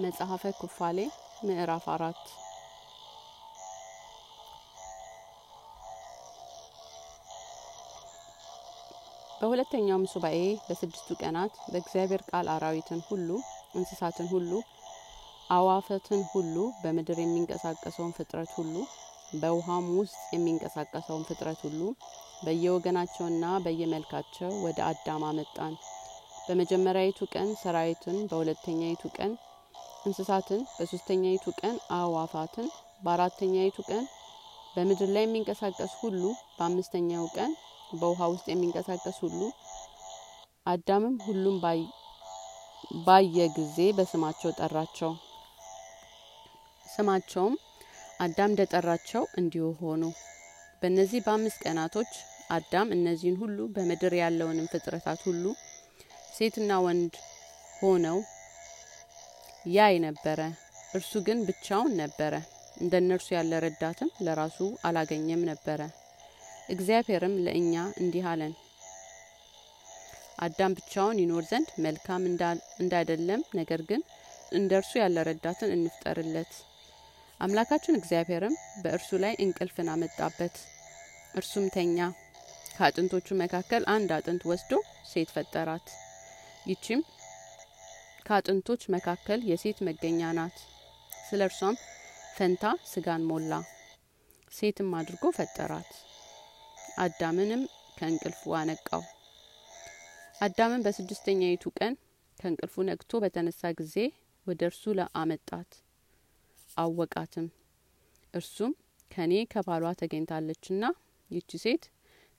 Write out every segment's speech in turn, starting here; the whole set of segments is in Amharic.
መጽሐፈ ኩፋሌ ምዕራፍ አራት። በሁለተኛውም ሱባኤ በስድስቱ ቀናት በእግዚአብሔር ቃል አራዊትን ሁሉ እንስሳትን ሁሉ አዋፈትን ሁሉ በምድር የሚንቀሳቀሰውን ፍጥረት ሁሉ በውሃም ውስጥ የሚንቀሳቀሰውን ፍጥረት ሁሉ በየወገናቸውና በየመልካቸው ወደ አዳም አመጣን። በመጀመሪያዊቱ ቀን ሰራዊትን በሁለተኛይቱ ቀን እንስሳትን በሶስተኛይቱ ቀን አእዋፋትን በአራተኛይቱ ቀን በምድር ላይ የሚንቀሳቀስ ሁሉ በአምስተኛው ቀን በውሃ ውስጥ የሚንቀሳቀስ ሁሉ አዳምም ሁሉም ባየ ጊዜ በስማቸው ጠራቸው። ስማቸውም አዳም እንደጠራቸው እንዲሁ ሆኑ። በእነዚህ በአምስት ቀናቶች አዳም እነዚህን ሁሉ በምድር ያለውንም ፍጥረታት ሁሉ ሴትና ወንድ ሆነው ያይ ነበረ። እርሱ ግን ብቻውን ነበረ። እንደ እነርሱ ያለ ረዳትም ለራሱ አላገኘም ነበረ። እግዚአብሔርም ለእኛ እንዲህ አለን። አዳም ብቻውን ይኖር ዘንድ መልካም እንዳይደለም ነገር ግን እንደ እርሱ ያለ ረዳትን እንፍጠርለት። አምላካችን እግዚአብሔርም በእርሱ ላይ እንቅልፍን አመጣበት። እርሱም ተኛ። ከአጥንቶቹ መካከል አንድ አጥንት ወስዶ ሴት ፈጠራት። ይቺም ከአጥንቶች መካከል የሴት መገኛ ናት። ስለ እርሷም ፈንታ ስጋን ሞላ ሴትም አድርጎ ፈጠራት። አዳምንም ከእንቅልፉ አነቃው። አዳምን በስድስተኛይቱ ቀን ከእንቅልፉ ነቅቶ በተነሳ ጊዜ ወደ እርሱ ለአመጣት። አወቃትም። እርሱም ከኔ ከባሏ ተገኝታለችና ይቺ ሴት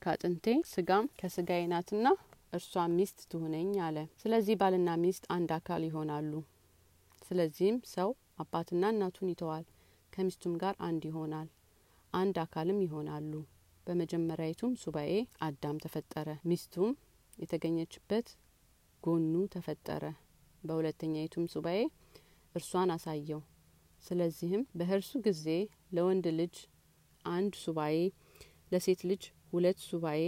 ከአጥንቴ ስጋም ከስጋዬ ናትና እርሷ ሚስት ትሁነኝ አለ። ስለዚህ ባልና ሚስት አንድ አካል ይሆናሉ። ስለዚህም ሰው አባትና እናቱን ይተዋል ከሚስቱም ጋር አንድ ይሆናል አንድ አካልም ይሆናሉ። በመጀመሪያዊቱም ሱባኤ አዳም ተፈጠረ ሚስቱም የተገኘችበት ጎኑ ተፈጠረ። በሁለተኛይቱም ሱባኤ እርሷን አሳየው። ስለዚህም በህርሱ ጊዜ ለወንድ ልጅ አንድ ሱባኤ ለሴት ልጅ ሁለት ሱባኤ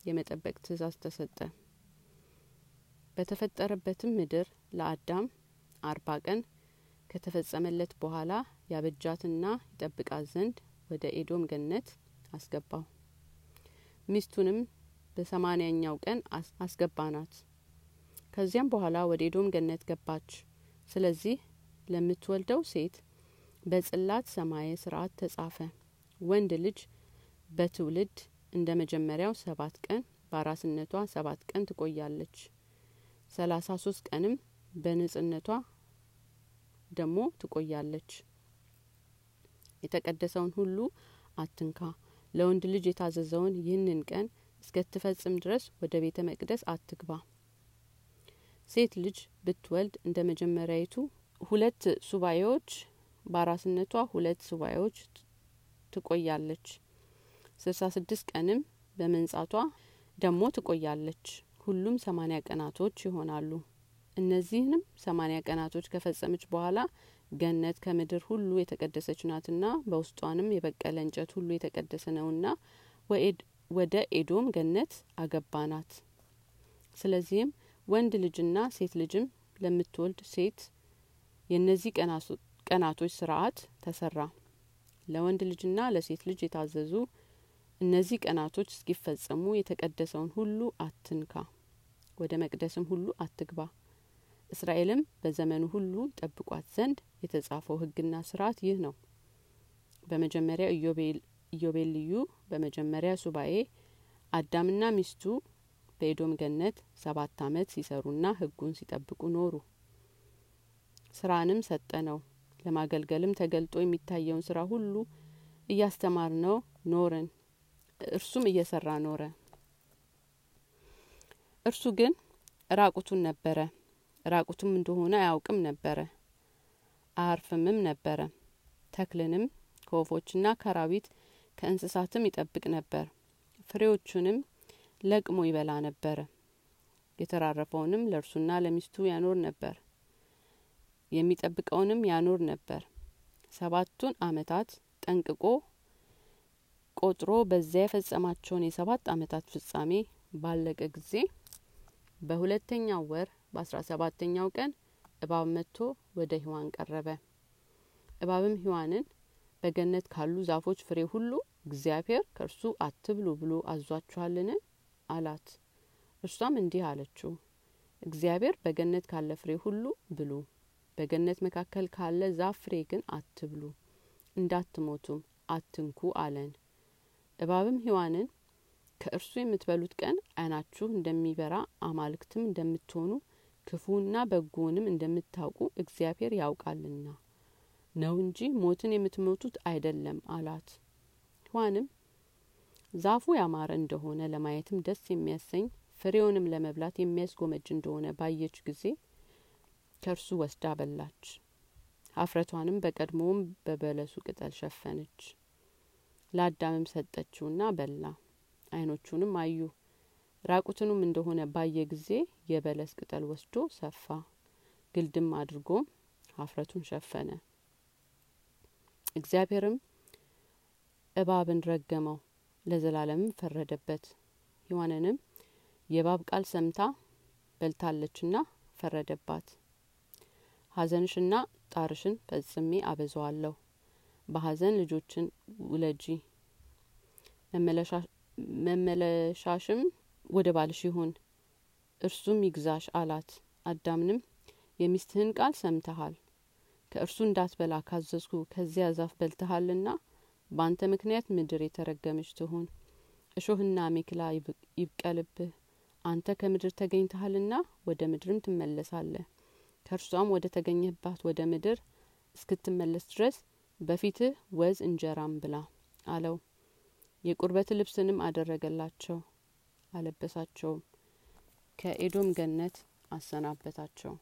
የመጠበቅ ትእዛዝ ተሰጠ በተፈጠረበትም ምድር ለአዳም አርባ ቀን ከተፈጸመለት በኋላ ያበጃትና ይጠብቃት ዘንድ ወደ ኤዶም ገነት አስገባው። ሚስቱንም በሰማኒያኛው ቀን አስገባናት። ከዚያም በኋላ ወደ ኤዶም ገነት ገባች። ስለዚህ ለምትወልደው ሴት በጽላት ሰማየ ስርዓት ተጻፈ። ወንድ ልጅ በትውልድ እንደ መጀመሪያው ሰባት ቀን በአራስነቷ ሰባት ቀን ትቆያለች ሰላሳ ሶስት ቀንም በንጽነቷ ደግሞ ትቆያለች። የተቀደሰውን ሁሉ አትንካ። ለወንድ ልጅ የታዘዘውን ይህንን ቀን እስከትፈጽም ድረስ ወደ ቤተ መቅደስ አትግባ። ሴት ልጅ ብትወልድ እንደ መጀመሪያዊቱ ሁለት ሱባኤዎች በአራስነቷ ሁለት ሱባኤዎች ትቆያለች። ስልሳ ስድስት ቀንም በመንጻቷ ደግሞ ትቆያለች ሁሉም ሰማኒያ ቀናቶች ይሆናሉ። እነዚህንም ሰማኒያ ቀናቶች ከፈጸመች በኋላ ገነት ከምድር ሁሉ የተቀደሰች ናትና በውስጧንም የበቀለ እንጨት ሁሉ የተቀደሰ ነውና ወደ ኤዶም ገነት አገባናት። ስለዚህም ወንድ ልጅና ሴት ልጅም ለምትወልድ ሴት የእነዚህ ቀናቶች ስርዓት ተሰራ። ለወንድ ልጅና ለሴት ልጅ የታዘዙ እነዚህ ቀናቶች እስኪፈጸሙ የተቀደሰውን ሁሉ አትንካ ወደ መቅደስም ሁሉ አትግባ። እስራኤልም በዘመኑ ሁሉ ጠብቋት ዘንድ የተጻፈው ህግና ስርዓት ይህ ነው። በመጀመሪያ ኢዮቤል ልዩ በመጀመሪያ ሱባኤ አዳምና ሚስቱ በኤዶም ገነት ሰባት አመት ሲሰሩና ህጉን ሲጠብቁ ኖሩ። ስራንም ሰጠ ነው። ለማገልገልም ተገልጦ የሚታየውን ስራ ሁሉ እያስተማር ነው ኖርን እርሱም እየሰራ ኖረ። እርሱ ግን ራቁቱን ነበረ። ራቁቱም እንደሆነ አያውቅም ነበረ። አያርፍምም ነበረ። ተክልንም ከወፎችና ከራዊት ከእንስሳትም ይጠብቅ ነበር። ፍሬዎቹንም ለቅሞ ይበላ ነበረ የተራረፈውንም ለእርሱና ለሚስቱ ያኖር ነበር። የሚጠብቀውንም ያኖር ነበር። ሰባቱን አመታት ጠንቅቆ ቆጥሮ በዚያ የፈጸማቸውን የሰባት አመታት ፍጻሜ ባለቀ ጊዜ በሁለተኛው ወር በአስራ ሰባተኛው ቀን እባብ መጥቶ ወደ ሔዋን ቀረበ። እባብም ሔዋንን በገነት ካሉ ዛፎች ፍሬ ሁሉ እግዚአብሔር ከእርሱ አትብሉ ብሎ አዟችኋልን? አላት። እርሷም እንዲህ አለችው እግዚአብሔር በገነት ካለ ፍሬ ሁሉ ብሉ በገነት መካከል ካለ ዛፍ ፍሬ ግን አትብሉ እንዳትሞቱም አትንኩ አለን እባብም ሔዋንን ከእርሱ የምትበሉት ቀን አይናችሁ እንደሚበራ አማልክትም እንደምትሆኑ ክፉና በጎንም እንደምታውቁ እግዚአብሔር ያውቃልና ነው እንጂ ሞትን የምትሞቱት አይደለም አላት። ሔዋንም ዛፉ ያማረ እንደሆነ ለማየትም ደስ የሚያሰኝ ፍሬውንም ለመብላት የሚያስጎመጅ እንደሆነ ባየች ጊዜ ከእርሱ ወስዳ በላች። ሀፍረቷንም በቀድሞውም በበለሱ ቅጠል ሸፈነች ለአዳምም ሰጠችውና በላ። አይኖቹንም አዩ። ራቁትኑም እንደሆነ ባየ ጊዜ የበለስ ቅጠል ወስዶ ሰፋ። ግልድም አድርጎም ሀፍረቱን ሸፈነ። እግዚአብሔርም እባብን ረገመው ለዘላለምም ፈረደበት። ሔዋንንም የእባብ ቃል ሰምታ በልታለችና ፈረደባት። ሀዘንሽና ጣርሽን ፈጽሜ አበዛዋለሁ በሀዘን ልጆችን ውለጂ። መመለሻሽም ወደ ባልሽ ይሁን። እርሱም ይግዛሽ አላት። አዳምንም የሚስትህን ቃል ሰምተሃል። ከእርሱ እንዳትበላ ካዘዝኩ ከዚያ ዛፍ በልተሃልና በአንተ ምክንያት ምድር የተረገመች ትሁን። እሾህና አሜክላ ይብቀልብህ። አንተ ከምድር ተገኝተሃልና ወደ ምድርም ትመለሳለህ። ከእርሷም ወደ ተገኘህባት ወደ ምድር እስክትመለስ ድረስ በፊትህ ወዝ እንጀራም ብላ አለው። የቁርበት ልብስንም አደረገላቸው አለበሳቸውም። ከኤዶም ገነት አሰናበታቸው